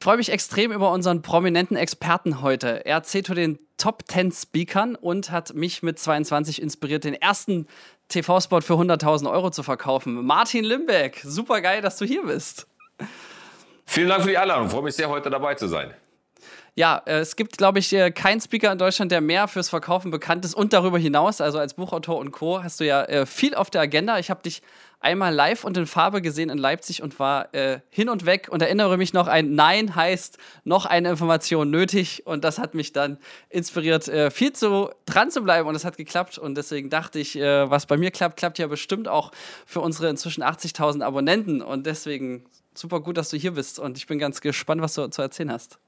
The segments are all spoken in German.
freue mich extrem über unseren prominenten Experten heute. Er zählt zu den Top 10 Speakern und hat mich mit 22 inspiriert, den ersten TV-Spot für 100.000 Euro zu verkaufen. Martin Limbeck, super geil, dass du hier bist. Vielen Dank für die Einladung. Ich freue mich sehr, heute dabei zu sein. Ja, äh, es gibt, glaube ich, äh, keinen Speaker in Deutschland, der mehr fürs Verkaufen bekannt ist und darüber hinaus. Also als Buchautor und Co. hast du ja äh, viel auf der Agenda. Ich habe dich einmal live und in Farbe gesehen in Leipzig und war äh, hin und weg und erinnere mich noch, ein Nein heißt noch eine Information nötig und das hat mich dann inspiriert, äh, viel zu dran zu bleiben und es hat geklappt und deswegen dachte ich, äh, was bei mir klappt, klappt ja bestimmt auch für unsere inzwischen 80.000 Abonnenten und deswegen super gut, dass du hier bist und ich bin ganz gespannt, was du zu erzählen hast.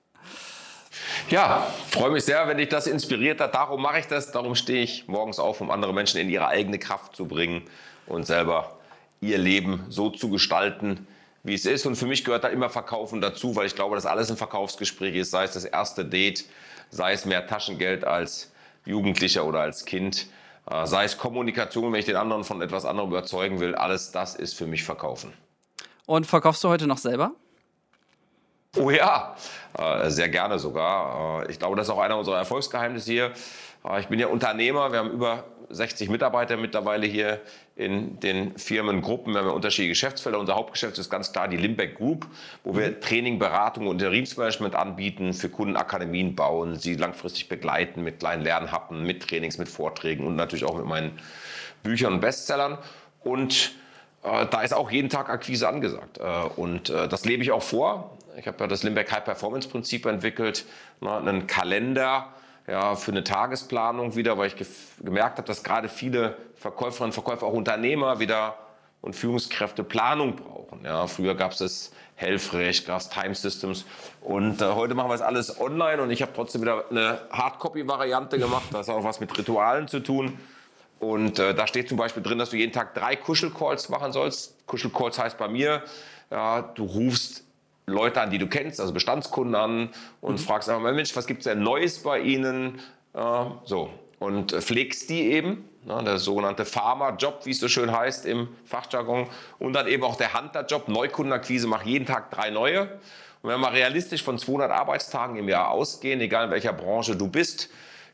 Ja, freue mich sehr, wenn dich das inspiriert hat. Darum mache ich das. Darum stehe ich morgens auf, um andere Menschen in ihre eigene Kraft zu bringen und selber ihr Leben so zu gestalten, wie es ist. Und für mich gehört da immer Verkaufen dazu, weil ich glaube, dass alles ein Verkaufsgespräch ist, sei es das erste Date, sei es mehr Taschengeld als Jugendlicher oder als Kind, äh, sei es Kommunikation, wenn ich den anderen von etwas anderem überzeugen will. Alles das ist für mich Verkaufen. Und verkaufst du heute noch selber? Oh ja, äh, sehr gerne sogar. Äh, ich glaube, das ist auch einer unserer Erfolgsgeheimnisse hier. Ich bin ja Unternehmer. Wir haben über 60 Mitarbeiter mittlerweile hier in den Firmengruppen. Wir haben ja unterschiedliche Geschäftsfelder. Unser Hauptgeschäft ist ganz klar die Limbeck Group, wo wir Training, Beratung und Interimsmanagement anbieten, für Kunden Akademien bauen, sie langfristig begleiten mit kleinen Lernhappen, mit Trainings, mit Vorträgen und natürlich auch mit meinen Büchern und Bestsellern. Und äh, da ist auch jeden Tag Akquise angesagt. Äh, und äh, das lebe ich auch vor. Ich habe ja das Limbeck High Performance Prinzip entwickelt, ne, einen Kalender ja, für eine Tagesplanung wieder, weil ich gemerkt habe, dass gerade viele Verkäuferinnen und Verkäufer, auch Unternehmer wieder und Führungskräfte Planung brauchen. Ja, früher gab es das Helfrecht, gab Time Systems und äh, heute machen wir es alles online und ich habe trotzdem wieder eine Hardcopy-Variante gemacht. Das hat auch was mit Ritualen zu tun. Und äh, da steht zum Beispiel drin, dass du jeden Tag drei Kuschelcalls machen sollst. Kuschelcalls heißt bei mir, ja, du rufst Leute an, die du kennst, also Bestandskunden an und mhm. fragst einfach mal, Mensch, was gibt es denn Neues bei Ihnen? Äh, so. Und pflegst die eben, ne, der sogenannte Farmer-Job, wie es so schön heißt im Fachjargon. Und dann eben auch der Hunter-Job, Neukundenakquise, mach jeden Tag drei neue. Und wenn wir realistisch von 200 Arbeitstagen im Jahr ausgehen, egal in welcher Branche du bist,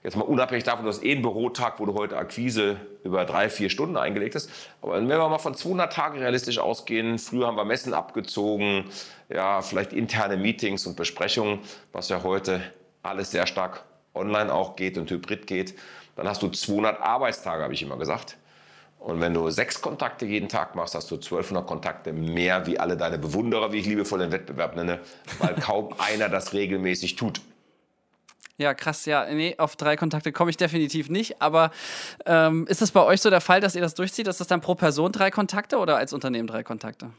Jetzt mal unabhängig davon, du hast eh einen Bürotag, wo du heute Akquise über drei, vier Stunden eingelegt hast. Aber wenn wir mal von 200 Tagen realistisch ausgehen, früher haben wir Messen abgezogen, ja, vielleicht interne Meetings und Besprechungen, was ja heute alles sehr stark online auch geht und hybrid geht, dann hast du 200 Arbeitstage, habe ich immer gesagt. Und wenn du sechs Kontakte jeden Tag machst, hast du 1200 Kontakte mehr wie alle deine Bewunderer, wie ich liebevoll den Wettbewerb nenne, weil kaum einer das regelmäßig tut. Ja, krass, ja. Nee, auf drei Kontakte komme ich definitiv nicht. Aber ähm, ist es bei euch so der Fall, dass ihr das durchzieht? Ist das dann pro Person drei Kontakte oder als Unternehmen drei Kontakte?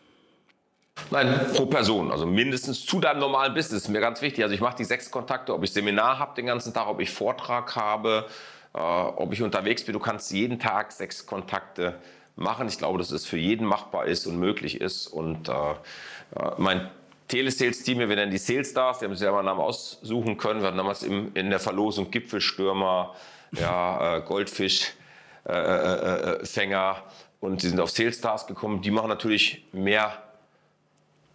Nein, pro Person, also mindestens zu deinem normalen Business. Das ist mir ganz wichtig. Also ich mache die sechs Kontakte, ob ich Seminar habe den ganzen Tag, ob ich Vortrag habe, äh, ob ich unterwegs bin. Du kannst jeden Tag sechs Kontakte machen. Ich glaube, dass es für jeden machbar ist und möglich ist. Und äh, äh mein Telesales-Team, wir nennen die Sales Stars, wir haben sich selber einen Namen aussuchen können. Wir hatten damals im, in der Verlosung Gipfelstürmer, ja, äh, Goldfisch, äh, äh, äh, Fänger und sie sind auf Sales Stars gekommen. Die machen natürlich mehr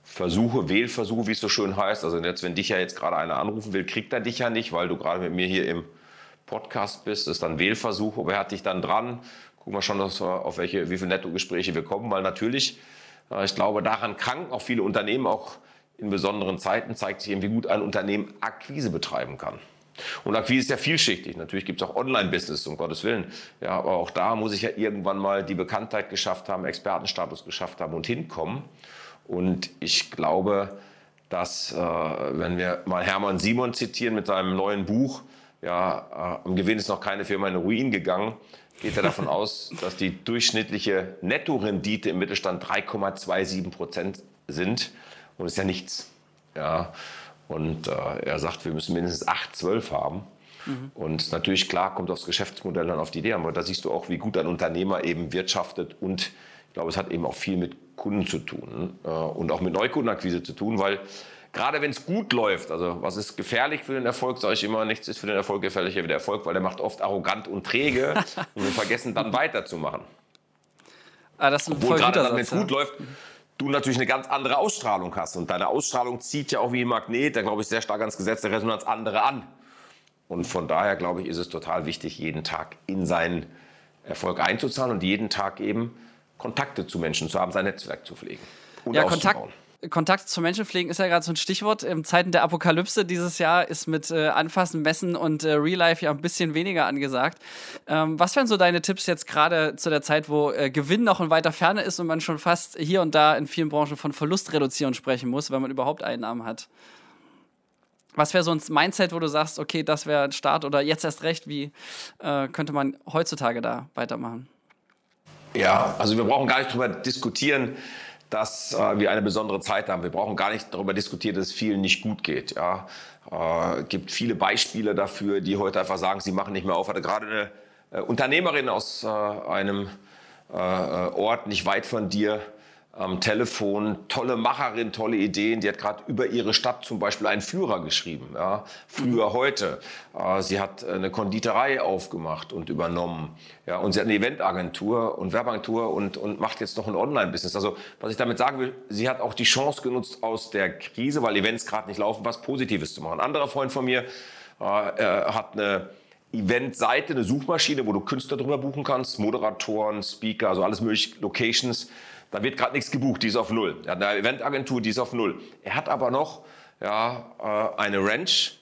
Versuche, Wählversuche, wie es so schön heißt. Also jetzt, wenn dich ja jetzt gerade einer anrufen will, kriegt er dich ja nicht, weil du gerade mit mir hier im Podcast bist. Das ist dann Wählversuch, aber er hat dich dann dran. Gucken wir schon, auf welche, wie viele Nettogespräche wir kommen, weil natürlich, äh, ich glaube, daran kranken auch viele Unternehmen, auch in besonderen Zeiten zeigt sich eben, wie gut ein Unternehmen Akquise betreiben kann. Und Akquise ist ja vielschichtig. Natürlich gibt es auch Online-Business, um Gottes Willen. Ja, aber auch da muss ich ja irgendwann mal die Bekanntheit geschafft haben, Expertenstatus geschafft haben und hinkommen. Und ich glaube, dass, äh, wenn wir mal Hermann Simon zitieren mit seinem neuen Buch, ja, äh, am Gewinn ist noch keine Firma in den Ruin gegangen, geht er davon aus, dass die durchschnittliche Nettorendite im Mittelstand 3,27 Prozent sind. Und ist ja nichts. Ja. Und äh, er sagt, wir müssen mindestens 8, 12 haben. Mhm. Und natürlich, klar, kommt aufs Geschäftsmodell dann auf die Idee. Aber da siehst du auch, wie gut ein Unternehmer eben wirtschaftet. Und ich glaube, es hat eben auch viel mit Kunden zu tun äh, und auch mit Neukundenakquise zu tun, weil gerade wenn es gut läuft, also was ist gefährlich für den Erfolg, sage ich immer, nichts ist für den Erfolg gefährlicher wie der Erfolg, weil der macht oft arrogant und träge und wir vergessen dann weiterzumachen. Ah, das ist ein Obwohl gerade dann, wenn es gut läuft, du natürlich eine ganz andere Ausstrahlung hast. Und deine Ausstrahlung zieht ja auch wie ein Magnet, da glaube ich sehr stark ans Gesetz der Resonanz andere an. Und von daher glaube ich, ist es total wichtig, jeden Tag in seinen Erfolg einzuzahlen und jeden Tag eben Kontakte zu Menschen zu haben, sein Netzwerk zu pflegen. Und ja, Kontakt, Kontakt zu Menschen pflegen ist ja gerade so ein Stichwort. In Zeiten der Apokalypse dieses Jahr ist mit äh, Anfassen, Messen und äh, Real Life ja ein bisschen weniger angesagt. Ähm, was wären so deine Tipps jetzt gerade zu der Zeit, wo äh, Gewinn noch in weiter Ferne ist und man schon fast hier und da in vielen Branchen von Verlustreduzierung sprechen muss, wenn man überhaupt Einnahmen hat? Was wäre so ein Mindset, wo du sagst, okay, das wäre ein Start oder jetzt erst recht, wie äh, könnte man heutzutage da weitermachen? Ja, also wir brauchen gar nicht darüber diskutieren, dass äh, wir eine besondere Zeit haben. Wir brauchen gar nicht darüber diskutieren, dass es vielen nicht gut geht. Ja, äh, gibt viele Beispiele dafür, die heute einfach sagen, sie machen nicht mehr auf. Hatte gerade eine äh, Unternehmerin aus äh, einem äh, äh, Ort nicht weit von dir am Telefon, tolle Macherin, tolle Ideen. Die hat gerade über ihre Stadt zum Beispiel einen Führer geschrieben. Ja, früher, heute. Äh, sie hat eine Konditorei aufgemacht und übernommen. Ja, und sie hat eine Eventagentur und Werbeagentur und, und macht jetzt noch ein Online-Business. Also, was ich damit sagen will, sie hat auch die Chance genutzt aus der Krise, weil Events gerade nicht laufen, was Positives zu machen. Ein anderer Freund von mir äh, hat eine Eventseite, eine Suchmaschine, wo du Künstler drüber buchen kannst, Moderatoren, Speaker, also alles mögliche, Locations. Da wird gerade nichts gebucht, die ist auf Null. Er hat eine Eventagentur, die ist auf Null. Er hat aber noch ja, äh, eine Ranch,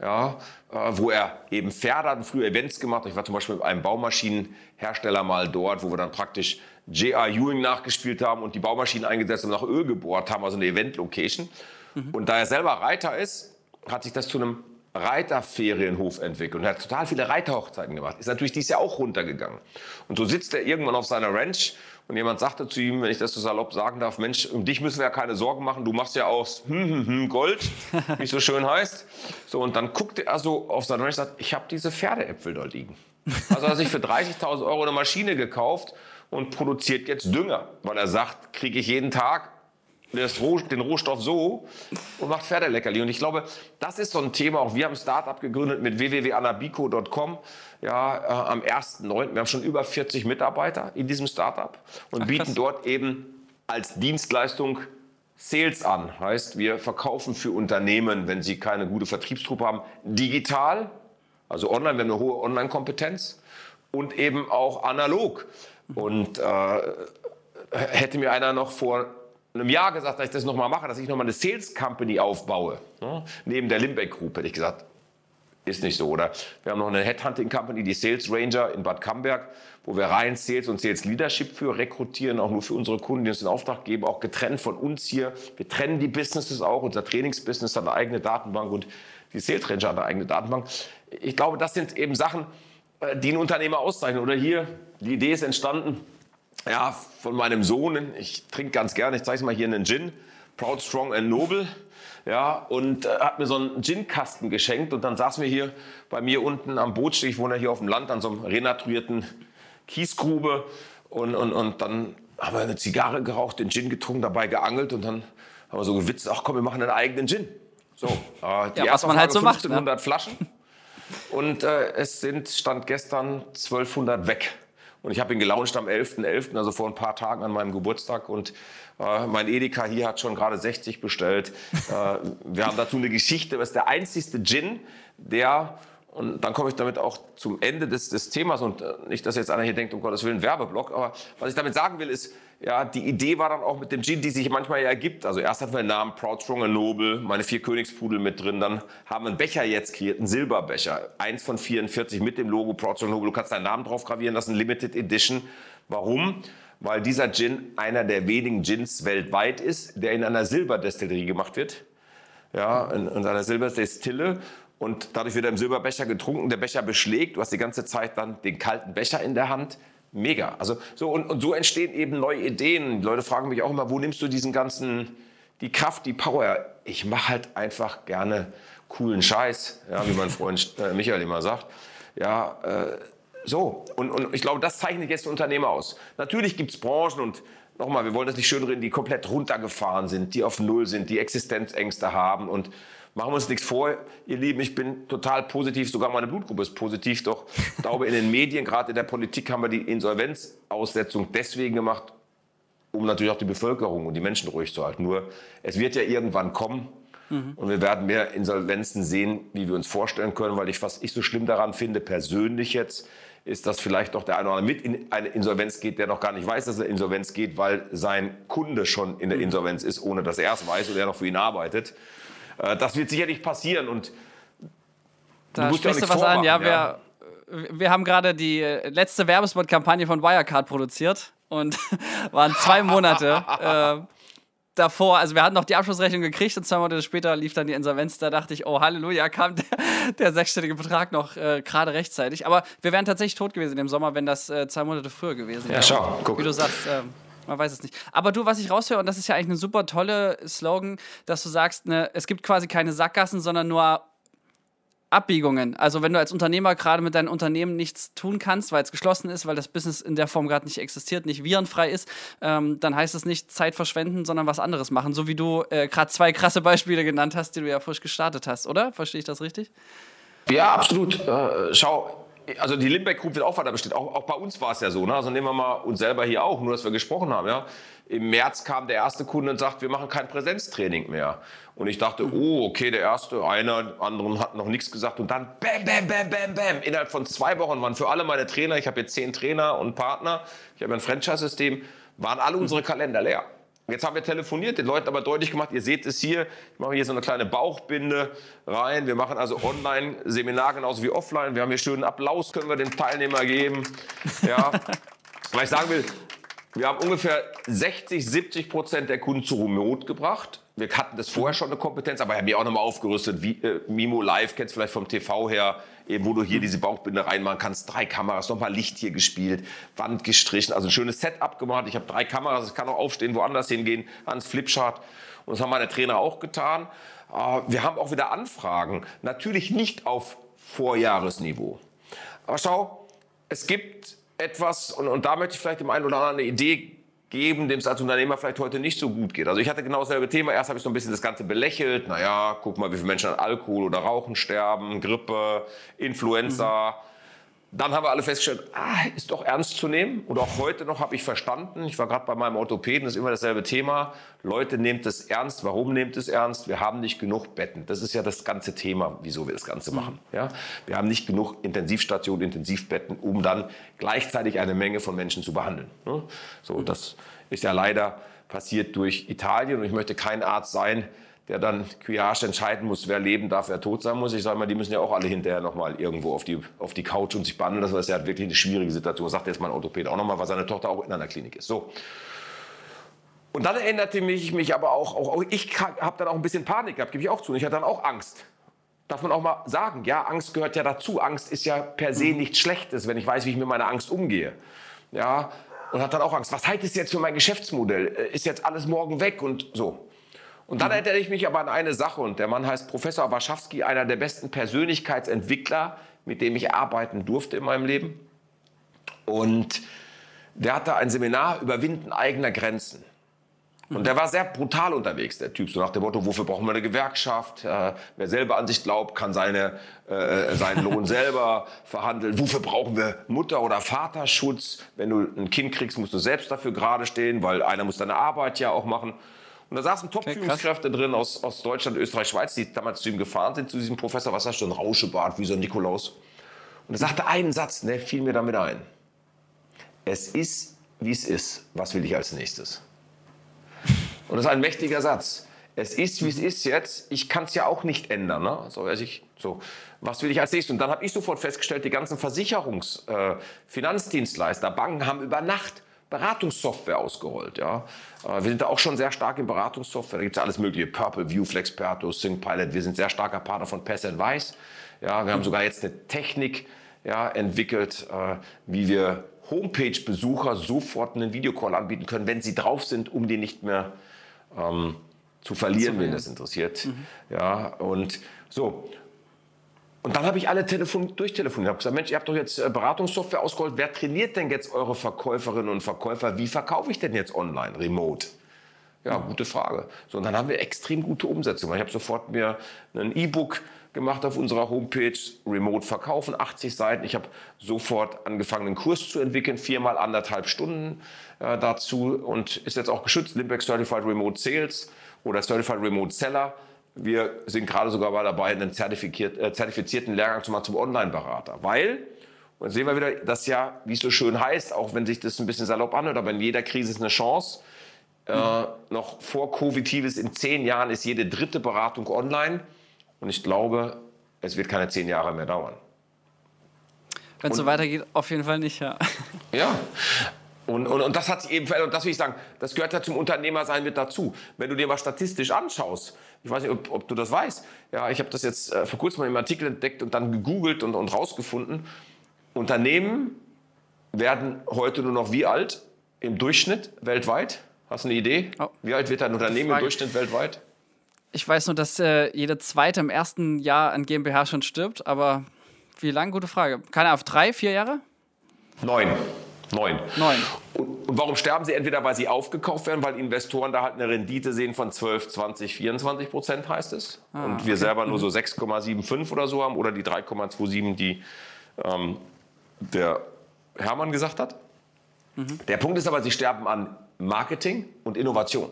ja, äh, wo er eben Pferde hat, früher Events gemacht. Ich war zum Beispiel mit einem Baumaschinenhersteller mal dort, wo wir dann praktisch J.R. Ewing nachgespielt haben und die Baumaschinen eingesetzt und nach Öl gebohrt haben, also eine Event-Location. Mhm. Und da er selber Reiter ist, hat sich das zu einem Reiterferienhof entwickelt und er hat total viele Reiterhochzeiten gemacht. Ist natürlich dies Jahr auch runtergegangen. Und so sitzt er irgendwann auf seiner Ranch und jemand sagte zu ihm, wenn ich das so salopp sagen darf, Mensch, um dich müssen wir ja keine Sorgen machen, du machst ja aus hm, hm, hm, Gold, wie es so schön heißt. So, und dann guckte er so auf seine Ranch und sagt, ich habe diese Pferdeäpfel dort liegen. Also hat er sich für 30.000 Euro eine Maschine gekauft und produziert jetzt Dünger, weil er sagt, kriege ich jeden Tag den Rohstoff so und macht Pferdeleckerli. Und ich glaube, das ist so ein Thema. Auch wir haben ein Startup gegründet mit www.anabico.com ja, äh, am 1.9. Wir haben schon über 40 Mitarbeiter in diesem Startup und Ach, bieten dort eben als Dienstleistung Sales an. Heißt, wir verkaufen für Unternehmen, wenn sie keine gute Vertriebstruppe haben, digital, also online, wir haben eine hohe Online-Kompetenz und eben auch analog. Und äh, hätte mir einer noch vor einem Jahr gesagt, dass ich das nochmal mache, dass ich nochmal eine Sales Company aufbaue. Ne? Neben der Limbeck Group hätte ich gesagt, ist nicht so. Oder wir haben noch eine Headhunting Company, die Sales Ranger in Bad Camberg, wo wir rein Sales und Sales Leadership für rekrutieren, auch nur für unsere Kunden, die uns den Auftrag geben, auch getrennt von uns hier. Wir trennen die Businesses auch. Unser Trainingsbusiness hat eine eigene Datenbank und die Sales Ranger hat eine eigene Datenbank. Ich glaube, das sind eben Sachen, äh, die ein Unternehmer auszeichnen. Oder hier, die Idee ist entstanden, ja, von meinem Sohn. Ich trinke ganz gerne, ich zeige es mal hier einen Gin. Proud, Strong and Noble. Ja, und äh, hat mir so einen Gin-Kasten geschenkt. Und dann saßen wir hier bei mir unten am Bootsteg. Ich wohne ja hier auf dem Land, an so einem renaturierten Kiesgrube. Und, und, und dann haben wir eine Zigarre geraucht, den Gin getrunken, dabei geangelt. Und dann haben wir so gewitzt, ach komm, wir machen einen eigenen Gin. So, äh, die ja, was man halt so 1500 macht. Ne? Flaschen. Und äh, es sind, stand gestern 1200 weg. Und ich habe ihn gelauncht am 11.11., .11., also vor ein paar Tagen an meinem Geburtstag. Und äh, mein Edeka hier hat schon gerade 60 bestellt. äh, wir haben dazu eine Geschichte. Das ist der einzigste Gin, der und dann komme ich damit auch zum Ende des, des Themas und äh, nicht, dass jetzt einer hier denkt, um Gottes Willen, Werbeblock, aber was ich damit sagen will, ist, ja, die Idee war dann auch mit dem Gin, die sich manchmal ja ergibt. Also erst hatten wir den Namen Proud, Strong and Noble, meine vier Königspudel mit drin, dann haben wir einen Becher jetzt kreiert, einen Silberbecher, eins von 44 mit dem Logo Proud, Strong and Noble. Du kannst deinen Namen drauf gravieren das ist eine Limited Edition. Warum? Weil dieser Gin einer der wenigen Gins weltweit ist, der in einer Silberdestillerie gemacht wird. Ja, in, in einer Silberdestille und dadurch wird er im Silberbecher getrunken, der Becher beschlägt, du hast die ganze Zeit dann den kalten Becher in der Hand. Mega. Also so und, und so entstehen eben neue Ideen. Die Leute fragen mich auch immer, wo nimmst du diesen ganzen die Kraft, die Power? Ich mache halt einfach gerne coolen Scheiß, ja, wie mein Freund äh, Michael immer sagt. Ja, äh, so. Und, und ich glaube, das zeichnet jetzt Unternehmer aus. Natürlich gibt es Branchen und nochmal, wir wollen das nicht schönreden, die komplett runtergefahren sind, die auf Null sind, die Existenzängste haben und Machen wir uns nichts vor, ihr Lieben, ich bin total positiv, sogar meine Blutgruppe ist positiv, doch ich glaube, in den Medien, gerade in der Politik, haben wir die Insolvenzaussetzung deswegen gemacht, um natürlich auch die Bevölkerung und die Menschen ruhig zu halten. Nur, es wird ja irgendwann kommen mhm. und wir werden mehr Insolvenzen sehen, wie wir uns vorstellen können, weil ich, was ich so schlimm daran finde, persönlich jetzt, ist, dass vielleicht doch der eine oder andere mit in eine Insolvenz geht, der noch gar nicht weiß, dass er Insolvenz geht, weil sein Kunde schon in der mhm. Insolvenz ist, ohne dass er es weiß und er noch für ihn arbeitet. Äh, das wird sicherlich passieren und da sprichst du was an, ja, ja. Wir, wir haben gerade die letzte Werbespot-Kampagne von Wirecard produziert und waren zwei Monate äh, davor, also wir hatten noch die Abschlussrechnung gekriegt und zwei Monate später lief dann die Insolvenz. Da dachte ich, oh Halleluja, kam der, der sechsstellige Betrag noch äh, gerade rechtzeitig. Aber wir wären tatsächlich tot gewesen im Sommer, wenn das äh, zwei Monate früher gewesen wäre. Ja, schau, guck. Wie du sagst, äh, man weiß es nicht. Aber du, was ich raushöre, und das ist ja eigentlich eine super tolle Slogan, dass du sagst, ne, es gibt quasi keine Sackgassen, sondern nur Abbiegungen. Also wenn du als Unternehmer gerade mit deinem Unternehmen nichts tun kannst, weil es geschlossen ist, weil das Business in der Form gerade nicht existiert, nicht virenfrei ist, ähm, dann heißt es nicht Zeit verschwenden, sondern was anderes machen. So wie du äh, gerade zwei krasse Beispiele genannt hast, die du ja frisch gestartet hast, oder? Verstehe ich das richtig? Ja, absolut. Äh, schau, also die Limbeck Group wird auch weiter bestehen. Auch, auch bei uns war es ja so. Ne? Also nehmen wir mal uns selber hier auch, nur dass wir gesprochen haben. Ja? Im März kam der erste Kunde und sagt, wir machen kein Präsenztraining mehr. Und ich dachte, oh, okay, der erste, einer, anderen hat noch nichts gesagt. Und dann bam, bam, bam, bam, bam. Innerhalb von zwei Wochen waren für alle meine Trainer, ich habe jetzt zehn Trainer und Partner, ich habe ein Franchise-System, waren alle unsere Kalender leer. Jetzt haben wir telefoniert, den Leuten aber deutlich gemacht, ihr seht es hier, ich mache hier so eine kleine Bauchbinde rein. Wir machen also Online-Seminar genauso wie offline. Wir haben hier schönen Applaus, können wir den Teilnehmer geben. Ja. Weil ich sagen will, wir haben ungefähr 60, 70 Prozent der Kunden zu Remote gebracht. Wir hatten das vorher schon eine Kompetenz, aber haben wir auch nochmal aufgerüstet. Wie, äh, Mimo Live kennst du vielleicht vom TV her, eben wo du hier diese Bauchbinde reinmachen kannst. Drei Kameras, nochmal Licht hier gespielt, Wand gestrichen, also ein schönes Setup gemacht. Ich habe drei Kameras, ich kann auch aufstehen, woanders hingehen, ans Flipchart. Und das haben meine Trainer auch getan. Wir haben auch wieder Anfragen, natürlich nicht auf Vorjahresniveau. Aber schau, es gibt etwas, und, und da möchte ich vielleicht dem einen oder anderen eine Idee geben, dem es als Unternehmer vielleicht heute nicht so gut geht. Also ich hatte genau dasselbe Thema. Erst habe ich so ein bisschen das Ganze belächelt. Naja, guck mal, wie viele Menschen an Alkohol oder Rauchen sterben, Grippe, Influenza. Mhm. Dann haben wir alle festgestellt, ah, ist doch ernst zu nehmen. Und auch heute noch habe ich verstanden, ich war gerade bei meinem Orthopäden, das ist immer dasselbe Thema. Leute, nehmt es ernst. Warum nehmt es ernst? Wir haben nicht genug Betten. Das ist ja das ganze Thema, wieso wir das Ganze machen. Ja? Wir haben nicht genug Intensivstationen, Intensivbetten, um dann gleichzeitig eine Menge von Menschen zu behandeln. Ne? So, das ist ja leider passiert durch Italien. Und ich möchte kein Arzt sein, der dann Triage entscheiden muss, wer leben darf, wer tot sein muss. Ich sage mal, die müssen ja auch alle hinterher nochmal irgendwo auf die, auf die Couch und sich behandeln lassen. Das ist ja wirklich eine schwierige Situation. Sagt jetzt mein Orthopäde auch nochmal, weil seine Tochter auch in einer Klinik ist. So. Und dann erinnerte mich, mich aber auch, auch, ich habe dann auch ein bisschen Panik gehabt, gebe ich auch zu. Und ich hatte dann auch Angst. Darf man auch mal sagen, ja, Angst gehört ja dazu. Angst ist ja per se mhm. nichts Schlechtes, wenn ich weiß, wie ich mit meiner Angst umgehe. Ja, und hat dann auch Angst. Was heißt das jetzt für mein Geschäftsmodell? Ist jetzt alles morgen weg und so. Und dann erinnere ich mich aber an eine Sache und der Mann heißt Professor Warschawski, einer der besten Persönlichkeitsentwickler, mit dem ich arbeiten durfte in meinem Leben. Und der hatte ein Seminar Überwinden eigener Grenzen. Und der war sehr brutal unterwegs, der Typ, so nach dem Motto, wofür brauchen wir eine Gewerkschaft? Äh, wer selber an sich glaubt, kann seine, äh, seinen Lohn selber verhandeln. Wofür brauchen wir Mutter- oder Vaterschutz? Wenn du ein Kind kriegst, musst du selbst dafür gerade stehen, weil einer muss deine Arbeit ja auch machen. Und da saßen Top-Führungskräfte drin aus, aus Deutschland, Österreich, Schweiz, die damals zu ihm gefahren sind, zu diesem Professor, was hast du, ein Rauschebart, wie so ein Nikolaus. Und er sagte einen Satz, der fiel mir damit ein. Es ist, wie es ist. Was will ich als nächstes? Und das ist ein mächtiger Satz. Es ist, wie es ist jetzt. Ich kann es ja auch nicht ändern. Ne? So, also ich, so, was will ich als nächstes? Und dann habe ich sofort festgestellt, die ganzen Versicherungs-, äh, Finanzdienstleister, Banken haben über Nacht Beratungssoftware ausgerollt. Ja. Äh, wir sind da auch schon sehr stark in Beratungssoftware. Da gibt es alles mögliche, Purple, View, Flexperto, ThinkPilot. Wir sind sehr starker Partner von Pass Advice. Ja, wir haben sogar jetzt eine Technik ja, entwickelt, äh, wie wir Homepage-Besucher sofort einen Videocall anbieten können, wenn sie drauf sind, um die nicht mehr ähm, zu verlieren, wenn das interessiert. Mhm. Ja, und so. Und dann habe ich alle Telefon durchtelefoniert. Ich habe gesagt, Mensch, ihr habt doch jetzt äh, Beratungssoftware ausgeholt. Wer trainiert denn jetzt eure Verkäuferinnen und Verkäufer? Wie verkaufe ich denn jetzt online, remote? Ja, gute Frage. So, und dann haben wir extrem gute Umsetzung. Ich habe sofort mir ein E-Book gemacht auf unserer Homepage, Remote verkaufen, 80 Seiten. Ich habe sofort angefangen, einen Kurs zu entwickeln, viermal anderthalb Stunden äh, dazu und ist jetzt auch geschützt, Limbeck Certified Remote Sales oder Certified Remote Seller. Wir sind gerade sogar mal dabei, einen äh, zertifizierten Lehrgang zu machen zum Online-Berater, weil und sehen wir wieder, das ja, wie es so schön heißt, auch wenn sich das ein bisschen salopp anhört, aber in jeder Krise ist eine Chance. Äh, noch vor Covid hieß in zehn Jahren ist jede dritte Beratung online. Und ich glaube, es wird keine zehn Jahre mehr dauern. Wenn es so weitergeht, auf jeden Fall nicht, ja. Ja. Und, und, und das hat sich eben verändert. Und das will ich sagen, das gehört ja zum Unternehmersein mit dazu. Wenn du dir mal statistisch anschaust, ich weiß nicht, ob, ob du das weißt, ja, ich habe das jetzt äh, vor kurzem mal im Artikel entdeckt und dann gegoogelt und, und rausgefunden. Unternehmen werden heute nur noch wie alt im Durchschnitt weltweit? Hast du eine Idee? Oh. Wie alt wird ein Unternehmen im Durchschnitt weltweit? Ich weiß nur, dass äh, jede zweite im ersten Jahr an GmbH schon stirbt, aber wie lange? Gute Frage. Keine Ahnung, drei, vier Jahre? Neun. Neun. Neun. Und, und, warum sterben sie? Entweder weil sie aufgekauft werden, weil Investoren da halt eine Rendite sehen von 12, 20, 24 Prozent, heißt es. Ah, und wir okay. selber nur so 6,75 mhm. oder so haben oder die 3,27, die ähm, der Hermann gesagt hat. Mhm. Der Punkt ist aber, sie sterben an Marketing und Innovation.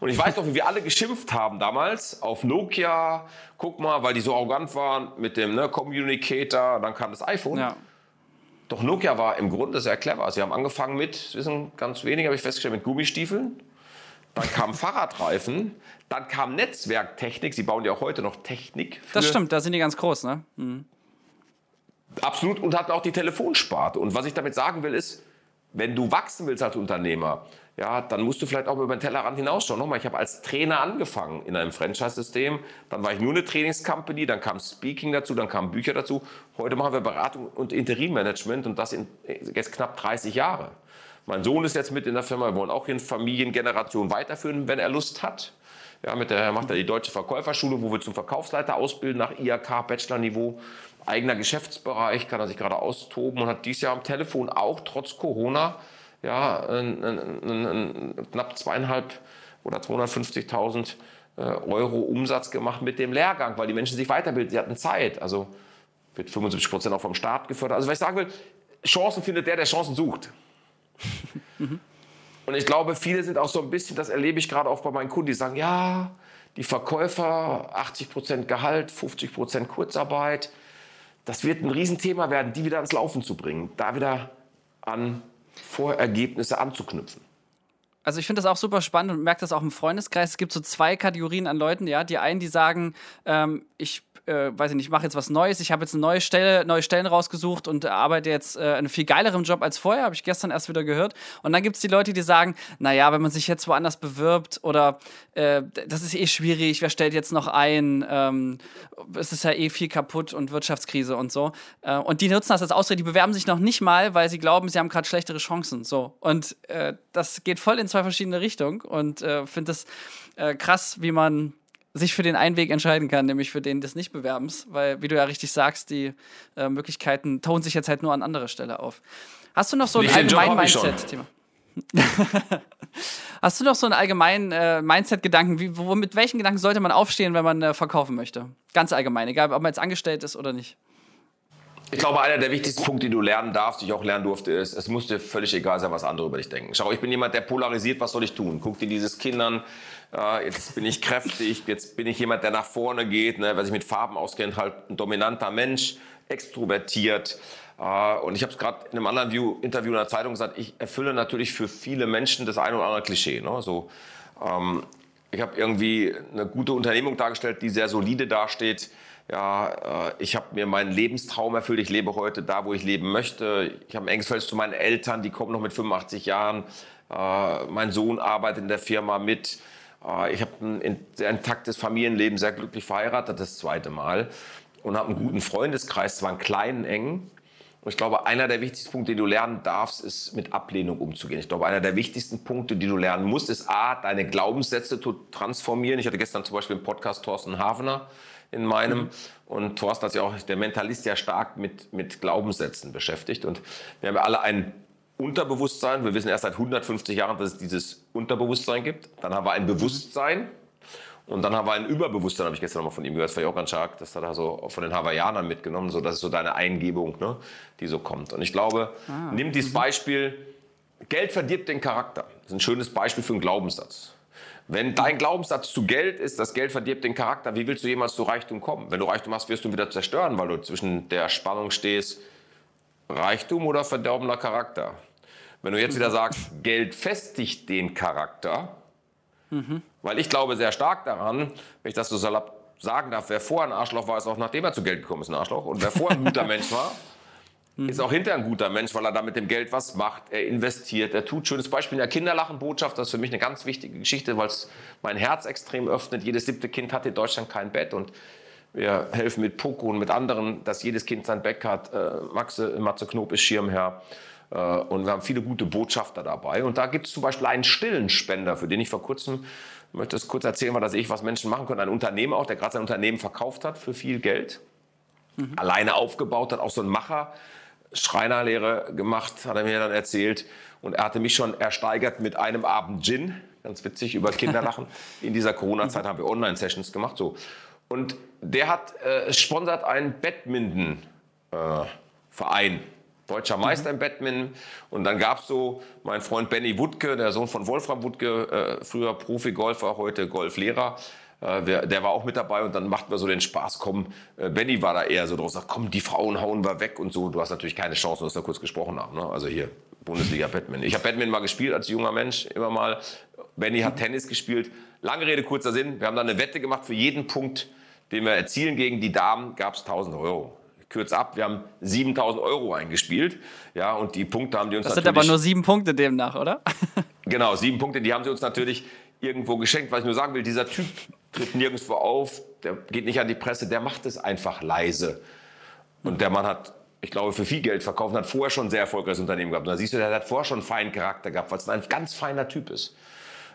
Und ich weiß noch, wie wir alle geschimpft haben damals auf Nokia. Guck mal, weil die so arrogant waren mit dem ne, Communicator. Dann kam das iPhone. Ja. Doch Nokia war im Grunde sehr clever. Sie haben angefangen mit, wissen ganz wenig, habe ich festgestellt, mit Gummistiefeln. Dann kamen Fahrradreifen. Dann kam Netzwerktechnik. Sie bauen ja auch heute noch Technik. das stimmt, da sind die ganz groß, ne? Mhm. Absolut. Und hatten auch die Telefonsparte. Und was ich damit sagen will, ist, wenn du wachsen willst als Unternehmer, ja, dann musst du vielleicht auch über den Tellerrand hinausschauen. Nochmal, ich habe als Trainer angefangen in einem Franchise-System. Dann war ich nur eine Trainingscompany, dann kam Speaking dazu, dann kamen Bücher dazu. Heute machen wir Beratung und Interimmanagement und das in jetzt knapp 30 Jahre. Mein Sohn ist jetzt mit in der Firma. Wir wollen auch in Familiengeneration weiterführen, wenn er Lust hat. Ja, mit der macht er die Deutsche Verkäuferschule, wo wir zum Verkaufsleiter ausbilden nach IHK Bachelor-Niveau. Eigener Geschäftsbereich, kann er sich gerade austoben und hat dieses Jahr am Telefon auch trotz Corona ja, ein, ein, ein, knapp zweieinhalb oder 250.000 äh, Euro Umsatz gemacht mit dem Lehrgang, weil die Menschen sich weiterbilden. Sie hatten Zeit. Also wird 75 Prozent auch vom Staat gefördert. Also was ich sagen will, Chancen findet der, der Chancen sucht. Und ich glaube, viele sind auch so ein bisschen, das erlebe ich gerade auch bei meinen Kunden, die sagen, ja, die Verkäufer, 80 Prozent Gehalt, 50 Prozent Kurzarbeit. Das wird ein Riesenthema werden, die wieder ans Laufen zu bringen, da wieder an Vorergebnisse anzuknüpfen. Also ich finde das auch super spannend und merke das auch im Freundeskreis. Es gibt so zwei Kategorien an Leuten, ja. Die einen, die sagen, ähm, ich äh, weiß ich nicht, ich mache jetzt was Neues, ich habe jetzt eine neue Stelle, neue Stellen rausgesucht und arbeite jetzt äh, einen viel geileren Job als vorher, habe ich gestern erst wieder gehört. Und dann gibt es die Leute, die sagen, naja, wenn man sich jetzt woanders bewirbt oder äh, das ist eh schwierig, wer stellt jetzt noch ein, ähm, es ist ja eh viel kaputt und Wirtschaftskrise und so. Äh, und die nutzen das als Ausrede, die bewerben sich noch nicht mal, weil sie glauben, sie haben gerade schlechtere Chancen. So. Und äh, das geht voll in zwei verschiedene Richtungen und äh, finde es krass, wie man sich für den einen Weg entscheiden kann, nämlich für den des Nichtbewerbens, weil, wie du ja richtig sagst, die äh, Möglichkeiten tauen sich jetzt halt nur an anderer Stelle auf. Hast du noch so ein allgemein Mindset-Thema? Hast du noch so einen allgemeinen äh, Mindset-Gedanken? Mit welchen Gedanken sollte man aufstehen, wenn man äh, verkaufen möchte? Ganz allgemein, egal ob man jetzt angestellt ist oder nicht. Ich glaube, einer der wichtigsten Punkte, die du lernen darfst, die ich auch lernen durfte, ist, es muss dir völlig egal sein, was andere über dich denken. Schau, ich bin jemand, der polarisiert, was soll ich tun? Guck dir dieses Kindern, äh, jetzt bin ich kräftig, jetzt bin ich jemand, der nach vorne geht, ne, wer sich mit Farben auskennt, halt ein dominanter Mensch, extrovertiert. Äh, und ich habe es gerade in einem anderen View, Interview in der Zeitung gesagt, ich erfülle natürlich für viele Menschen das eine oder andere Klischee. Ne? So, ähm, ich habe irgendwie eine gute Unternehmung dargestellt, die sehr solide dasteht ja, äh, ich habe mir meinen Lebenstraum erfüllt. Ich lebe heute da, wo ich leben möchte. Ich habe ein enges Verhältnis zu meinen Eltern, die kommen noch mit 85 Jahren. Äh, mein Sohn arbeitet in der Firma mit. Äh, ich habe ein sehr intaktes Familienleben, sehr glücklich verheiratet, das zweite Mal. Und habe einen guten Freundeskreis, zwar einen kleinen, engen. Und ich glaube, einer der wichtigsten Punkte, die du lernen darfst, ist mit Ablehnung umzugehen. Ich glaube, einer der wichtigsten Punkte, die du lernen musst, ist A, deine Glaubenssätze zu transformieren. Ich hatte gestern zum Beispiel im Podcast Thorsten Havener in meinem. Mhm. Und Thorsten hat sich auch, der Mentalist, ja stark mit, mit Glaubenssätzen beschäftigt. Und wir haben ja alle ein Unterbewusstsein. Wir wissen erst seit 150 Jahren, dass es dieses Unterbewusstsein gibt. Dann haben wir ein Bewusstsein. Und dann haben wir ein Überbewusstsein, habe ich gestern noch mal von ihm gehört, das war ja auch ganz stark, das hat er so von den Hawaiianern mitgenommen, so das ist so deine Eingebung, ne, die so kommt. Und ich glaube, ah, nimm dieses mhm. Beispiel, Geld verdirbt den Charakter. Das ist ein schönes Beispiel für einen Glaubenssatz. Wenn dein Glaubenssatz zu Geld ist, das Geld verdirbt den Charakter, wie willst du jemals zu Reichtum kommen? Wenn du Reichtum hast, wirst du ihn wieder zerstören, weil du zwischen der Spannung stehst, Reichtum oder verdorbener Charakter. Wenn du jetzt wieder sagst, Geld festigt den Charakter, mhm. Weil ich glaube sehr stark daran, wenn ich das so salopp sagen darf, wer vorher ein Arschloch war, ist auch nachdem er zu Geld gekommen ist ein Arschloch. Und wer vorher ein guter Mensch war, mhm. ist auch hinterher ein guter Mensch, weil er da mit dem Geld was macht, er investiert, er tut. Schönes Beispiel in der Kinderlachenbotschaft, das ist für mich eine ganz wichtige Geschichte, weil es mein Herz extrem öffnet. Jedes siebte Kind hat in Deutschland kein Bett und wir helfen mit Poco und mit anderen, dass jedes Kind sein Bett hat. Äh, Maxe, Matze Knob ist Schirmherr. Äh, und wir haben viele gute Botschafter dabei. Und da gibt es zum Beispiel einen stillen Spender, für den ich vor kurzem, ich möchte es kurz erzählen, weil das ich, was Menschen machen können. Ein Unternehmer auch, der gerade sein Unternehmen verkauft hat für viel Geld. Mhm. Alleine aufgebaut hat, auch so ein Macher. Schreinerlehre gemacht, hat er mir dann erzählt. Und er hatte mich schon ersteigert mit einem Abend Gin. Ganz witzig, über Kinderlachen. In dieser Corona-Zeit haben wir Online-Sessions gemacht. So. Und der hat äh, sponsert einen Badminton-Verein. Äh, Deutscher Meister mhm. im Badminton. Und dann gab es so meinen Freund Benny Wutke, der Sohn von Wolfram Wutke, äh, früher Profi-Golfer, heute Golflehrer. Äh, der, der, war auch mit dabei und dann machten wir so den Spaß, komm, äh, Benny war da eher so drauf, sagt, komm, die Frauen hauen wir weg und so. Du hast natürlich keine Chance, dass wir kurz gesprochen haben. Ne? Also hier, Bundesliga Badminton. Ich habe Badminton mal gespielt als junger Mensch, immer mal. Benny hat Tennis gespielt. Lange Rede, kurzer Sinn. Wir haben dann eine Wette gemacht für jeden Punkt, den wir erzielen gegen die Damen, gab es 1000 Euro. Kürz ab, wir haben 7000 Euro eingespielt. Ja, und die Punkte haben die uns Das sind aber nur sieben Punkte demnach, oder? genau, sieben Punkte, die haben sie uns natürlich irgendwo geschenkt. Was ich nur sagen will, dieser Typ tritt nirgendwo auf, der geht nicht an die Presse, der macht es einfach leise. Und der Mann hat, ich glaube, für viel Geld verkauft und hat vorher schon ein sehr erfolgreiches Unternehmen gehabt. Und da siehst du, der hat vorher schon einen feinen Charakter gehabt, weil es ein ganz feiner Typ ist.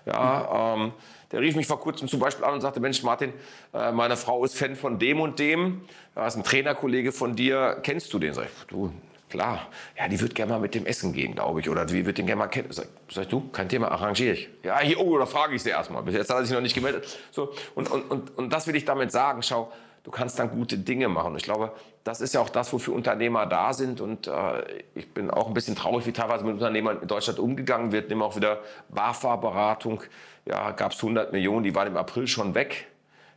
Ja, mhm. ähm, der rief mich vor kurzem zum Beispiel an und sagte, Mensch Martin, äh, meine Frau ist Fan von dem und dem. Da ist ein Trainerkollege von dir. Kennst du den? Sag ich, du, klar. Ja, die wird gerne mal mit dem essen gehen, glaube ich. Oder die wird den gerne mal kennen. Sag, sag du, kein Thema, arrangiere ich. Ja, hier, oh, da frage ich sie erstmal. Bis jetzt hat er sich noch nicht gemeldet. So, und, und, und, und das will ich damit sagen. Schau, du kannst dann gute Dinge machen. Ich glaube, das ist ja auch das, wofür Unternehmer da sind. Und äh, ich bin auch ein bisschen traurig, wie teilweise mit Unternehmern in Deutschland umgegangen wird. Nimm auch wieder BAFA-Beratung ja, gab es 100 Millionen, die waren im April schon weg.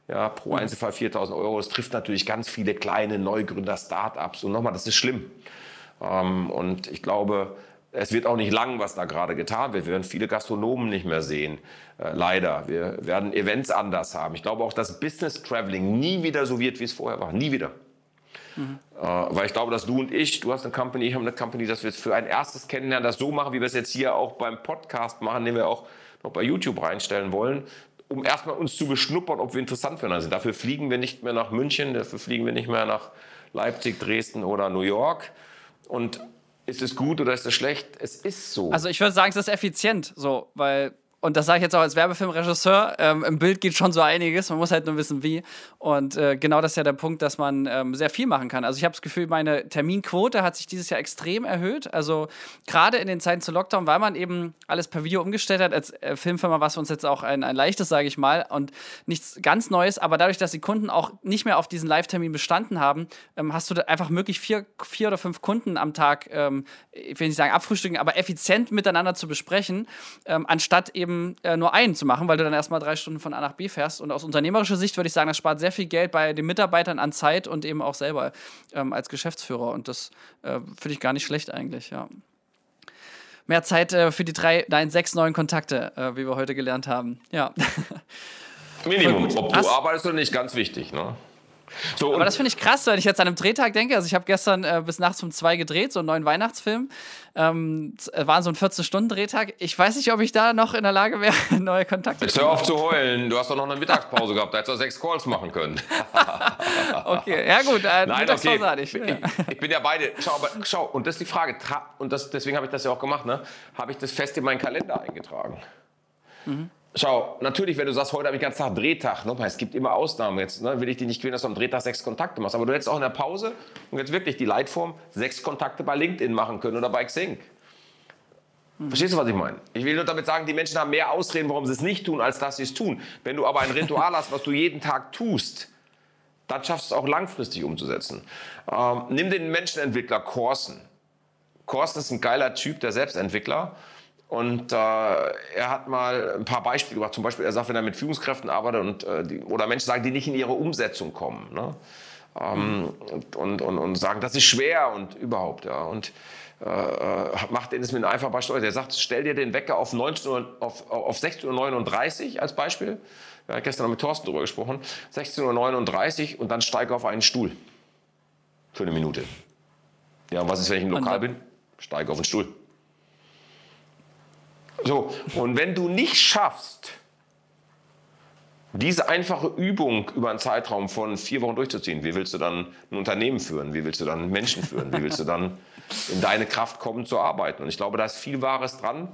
Ja, pro mhm. Einzelfall 4000 Euro. Das trifft natürlich ganz viele kleine Neugründer, Start-ups. Und nochmal, das ist schlimm. Ähm, und ich glaube, es wird auch nicht lang, was da gerade getan wird. Wir werden viele Gastronomen nicht mehr sehen, äh, leider. Wir werden Events anders haben. Ich glaube auch, dass Business Traveling nie wieder so wird, wie es vorher war. Nie wieder. Mhm. Äh, weil ich glaube, dass du und ich, du hast eine Company, ich habe eine Company, dass wir es für ein erstes Kennenlernen das so machen, wie wir es jetzt hier auch beim Podcast machen, den wir auch noch bei YouTube reinstellen wollen, um erstmal uns zu beschnuppern, ob wir interessant für uns sind. Dafür fliegen wir nicht mehr nach München, dafür fliegen wir nicht mehr nach Leipzig, Dresden oder New York. Und ist es gut oder ist es schlecht? Es ist so. Also ich würde sagen, es ist effizient, so, weil und das sage ich jetzt auch als Werbefilmregisseur, ähm, im Bild geht schon so einiges, man muss halt nur wissen, wie. Und äh, genau das ist ja der Punkt, dass man ähm, sehr viel machen kann. Also ich habe das Gefühl, meine Terminquote hat sich dieses Jahr extrem erhöht. Also gerade in den Zeiten zu Lockdown, weil man eben alles per Video umgestellt hat. Als äh, Filmfirma war es uns jetzt auch ein, ein leichtes, sage ich mal, und nichts ganz Neues. Aber dadurch, dass die Kunden auch nicht mehr auf diesen Live-Termin bestanden haben, ähm, hast du einfach möglich vier, vier oder fünf Kunden am Tag, ähm, ich will nicht sagen abfrühstücken, aber effizient miteinander zu besprechen, ähm, anstatt eben eben äh, nur einen zu machen, weil du dann erstmal drei Stunden von A nach B fährst. Und aus unternehmerischer Sicht würde ich sagen, das spart sehr viel Geld bei den Mitarbeitern an Zeit und eben auch selber ähm, als Geschäftsführer. Und das äh, finde ich gar nicht schlecht eigentlich, ja. Mehr Zeit äh, für die drei, nein, sechs neuen Kontakte, äh, wie wir heute gelernt haben. Ja. Minimum. Ob du arbeitest oder nicht, ganz wichtig. Ne? So, Aber das finde ich krass, wenn ich jetzt an einem Drehtag denke. Also ich habe gestern äh, bis nachts um zwei gedreht, so einen neuen Weihnachtsfilm. Ähm, äh, war so ein 14-Stunden-Drehtag. Ich weiß nicht, ob ich da noch in der Lage wäre, neue Kontakte zu Hör auf zu heulen. Du hast doch noch eine Mittagspause gehabt. Da hättest du sechs Calls machen können. okay, ja gut. Äh, Nein, Mittagspause okay. hatte ich. Ich, ich. bin ja beide. Schau, aber, schau, und das ist die Frage. Und das, deswegen habe ich das ja auch gemacht. Ne? Habe ich das fest in meinen Kalender eingetragen. Mhm. Schau, natürlich, wenn du sagst, heute habe ich den ganzen Tag Drehtag, ne? es gibt immer Ausnahmen jetzt, ne? will ich dich nicht quälen, dass du am Drehtag sechs Kontakte machst, aber du hättest auch in der Pause und jetzt wirklich die Leitform sechs Kontakte bei LinkedIn machen können oder bei Xing. Verstehst du, was ich meine? Ich will nur damit sagen, die Menschen haben mehr Ausreden, warum sie es nicht tun, als dass sie es tun. Wenn du aber ein Ritual hast, was du jeden Tag tust, dann schaffst du es auch langfristig umzusetzen. Ähm, nimm den Menschenentwickler Corson. Corson ist ein geiler Typ, der Selbstentwickler. Und äh, er hat mal ein paar Beispiele gemacht. Zum Beispiel, er sagt, wenn er mit Führungskräften arbeitet und, äh, die, oder Menschen sagen, die nicht in ihre Umsetzung kommen. Ne? Ähm, und, und, und, sagen, das ist schwer und überhaupt. Ja. Und äh, äh macht den es mit einem einfachen Beispiel. Der sagt, stell dir den Wecker auf, 19 Uhr, auf, auf 16.39 Uhr als Beispiel. Wir haben gestern mit Thorsten darüber gesprochen. 16.39 Uhr und dann steige auf einen Stuhl. Für eine Minute. Ja, und was ist, wenn ich im Lokal bin? Steige auf den Stuhl. So, und wenn du nicht schaffst, diese einfache Übung über einen Zeitraum von vier Wochen durchzuziehen, wie willst du dann ein Unternehmen führen? Wie willst du dann Menschen führen? Wie willst du dann in deine Kraft kommen zu arbeiten? Und ich glaube, da ist viel Wahres dran.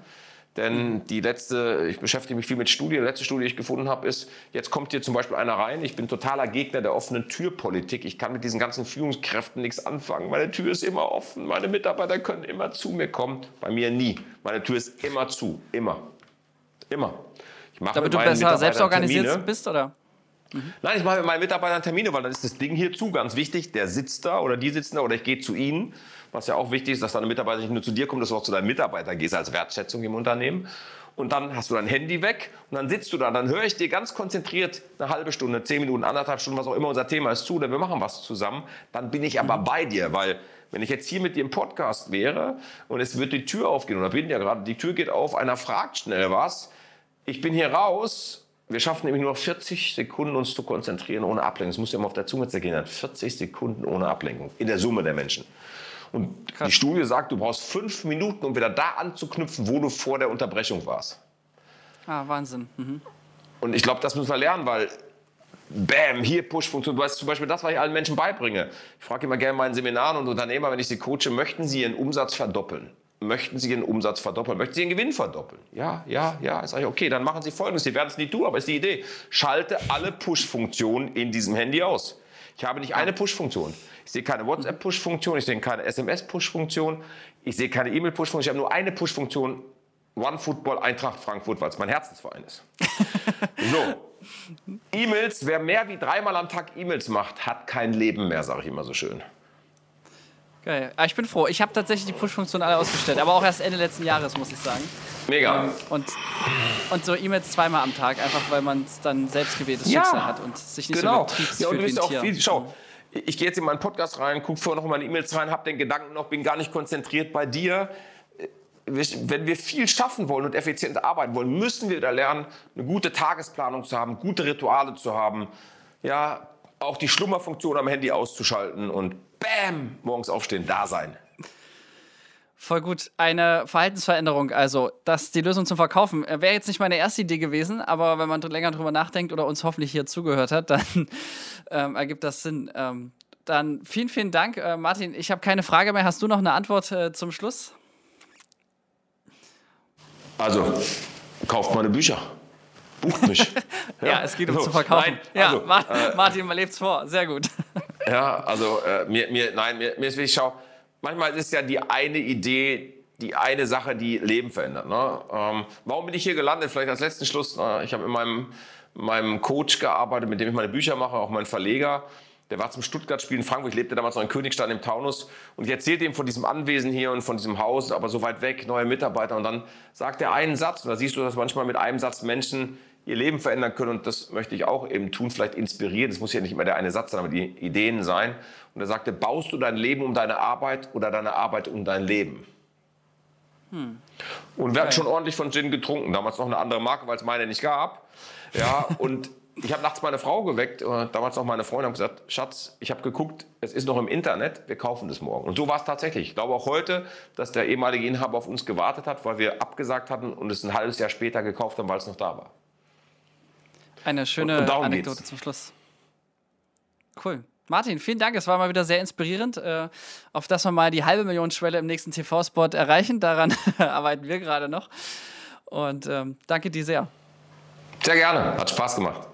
Denn die letzte, ich beschäftige mich viel mit Studien, die letzte Studie, die ich gefunden habe, ist, jetzt kommt hier zum Beispiel einer rein, ich bin totaler Gegner der offenen Türpolitik. Ich kann mit diesen ganzen Führungskräften nichts anfangen. Meine Tür ist immer offen, meine Mitarbeiter können immer zu mir kommen. Bei mir nie. Meine Tür ist immer zu, immer. Immer. Ich mache Damit du besser selbst organisiert bist, oder? Mhm. Nein, ich mache mit meinen Mitarbeitern Termine, weil dann ist das Ding hier zu, ganz wichtig. Der sitzt da oder die sitzen da oder ich gehe zu ihnen was ja auch wichtig ist, dass deine Mitarbeiter nicht nur zu dir kommen, dass du auch zu deinen Mitarbeitern gehst als Wertschätzung im Unternehmen. Und dann hast du dein Handy weg und dann sitzt du da. Dann höre ich dir ganz konzentriert eine halbe Stunde, zehn Minuten, anderthalb Stunden, was auch immer unser Thema ist, zu, oder wir machen was zusammen. Dann bin ich aber mhm. bei dir, weil wenn ich jetzt hier mit dir im Podcast wäre und es wird die Tür aufgehen, da bin ich ja gerade, die Tür geht auf, einer fragt schnell was, ich bin hier raus, wir schaffen nämlich nur noch 40 Sekunden, uns zu konzentrieren ohne Ablenkung. Das muss ja mal auf der Zunge zergehen. 40 Sekunden ohne Ablenkung in der Summe der Menschen. Und Krass. die Studie sagt, du brauchst fünf Minuten, um wieder da anzuknüpfen, wo du vor der Unterbrechung warst. Ah, Wahnsinn. Mhm. Und ich glaube, das müssen wir lernen, weil Bam, hier Push-Funktion. Du weißt zum Beispiel das, was ich allen Menschen beibringe. Ich frage immer gerne in meinen Seminaren und Unternehmer, wenn ich sie coache, möchten sie ihren Umsatz verdoppeln? Möchten Sie Ihren Umsatz verdoppeln? Möchten Sie Ihren Gewinn verdoppeln? Ja, ja, ja. Ich sage, okay, dann machen Sie Folgendes. Sie werden es nicht tun, aber ist die Idee. Schalte alle Push-Funktionen in diesem Handy aus. Ich habe nicht eine Push-Funktion. Ich sehe keine WhatsApp-Push-Funktion, ich sehe keine SMS-Push-Funktion, ich sehe keine E-Mail-Push-Funktion. Ich habe nur eine Push-Funktion, One Football Eintracht Frankfurt, weil es mein Herzensverein ist. so. E-Mails, wer mehr wie dreimal am Tag E-Mails macht, hat kein Leben mehr, sage ich immer so schön. Geil. Aber ah, ich bin froh. Ich habe tatsächlich die Push-Funktion alle ausgestellt, aber auch erst Ende letzten Jahres, muss ich sagen. Mega. Ähm, und, und so E-Mails zweimal am Tag, einfach weil man es dann selbst gewähltes ja, Schicksal hat und sich nicht genau. so ja, und fühlt wie ein Tier. schau, ich gehe jetzt in meinen Podcast rein, gucke vorher noch in meine E-Mails rein, habe den Gedanken noch, bin gar nicht konzentriert bei dir. Wenn wir viel schaffen wollen und effizient arbeiten wollen, müssen wir da lernen, eine gute Tagesplanung zu haben, gute Rituale zu haben, ja, auch die Schlummerfunktion am Handy auszuschalten und bam, morgens aufstehen, da sein. Voll gut. Eine Verhaltensveränderung, also das die Lösung zum Verkaufen. Äh, wäre jetzt nicht meine erste Idee gewesen, aber wenn man länger drüber nachdenkt oder uns hoffentlich hier zugehört hat, dann ähm, ergibt das Sinn. Ähm, dann vielen, vielen Dank. Äh, Martin, ich habe keine Frage mehr. Hast du noch eine Antwort äh, zum Schluss? Also, kauft meine Bücher. Bucht mich. ja, ja, es geht um so, zu verkaufen. Nein, ja, also, äh, Martin, man lebt's vor. Sehr gut. Ja, also äh, mir, mir, nein, mir, mir ist wichtig, schau, manchmal ist ja die eine Idee, die eine Sache, die Leben verändert. Ne? Ähm, warum bin ich hier gelandet? Vielleicht als letzten Schluss. Äh, ich habe in meinem, meinem Coach gearbeitet, mit dem ich meine Bücher mache, auch mein Verleger. Der war zum Stuttgart-Spiel in Frankfurt. Ich lebte damals noch in Königstein im Taunus. Und ich erzählte ihm von diesem Anwesen hier und von diesem Haus, aber so weit weg, neue Mitarbeiter. Und dann sagt er einen Satz. Und da siehst du, dass manchmal mit einem Satz Menschen ihr Leben verändern können. Und das möchte ich auch eben tun, vielleicht inspirieren. Das muss ja nicht immer der eine Satz sein, aber die Ideen sein. Und er sagte, baust du dein Leben um deine Arbeit oder deine Arbeit um dein Leben? Hm. Und wir hatten schon ordentlich von Gin getrunken. Damals noch eine andere Marke, weil es meine nicht gab. Ja, und ich habe nachts meine Frau geweckt, äh, damals noch meine Freundin, haben gesagt, Schatz, ich habe geguckt, es ist noch im Internet, wir kaufen das morgen. Und so war es tatsächlich. Ich glaube auch heute, dass der ehemalige Inhaber auf uns gewartet hat, weil wir abgesagt hatten und es ein halbes Jahr später gekauft haben, weil es noch da war. Eine schöne und, und Anekdote geht's. zum Schluss. Cool. Martin, vielen Dank. Es war mal wieder sehr inspirierend, äh, auf dass wir mal die halbe Million Schwelle im nächsten TV-Spot erreichen. Daran arbeiten wir gerade noch. Und ähm, danke dir sehr. Sehr gerne. Hat Spaß gemacht.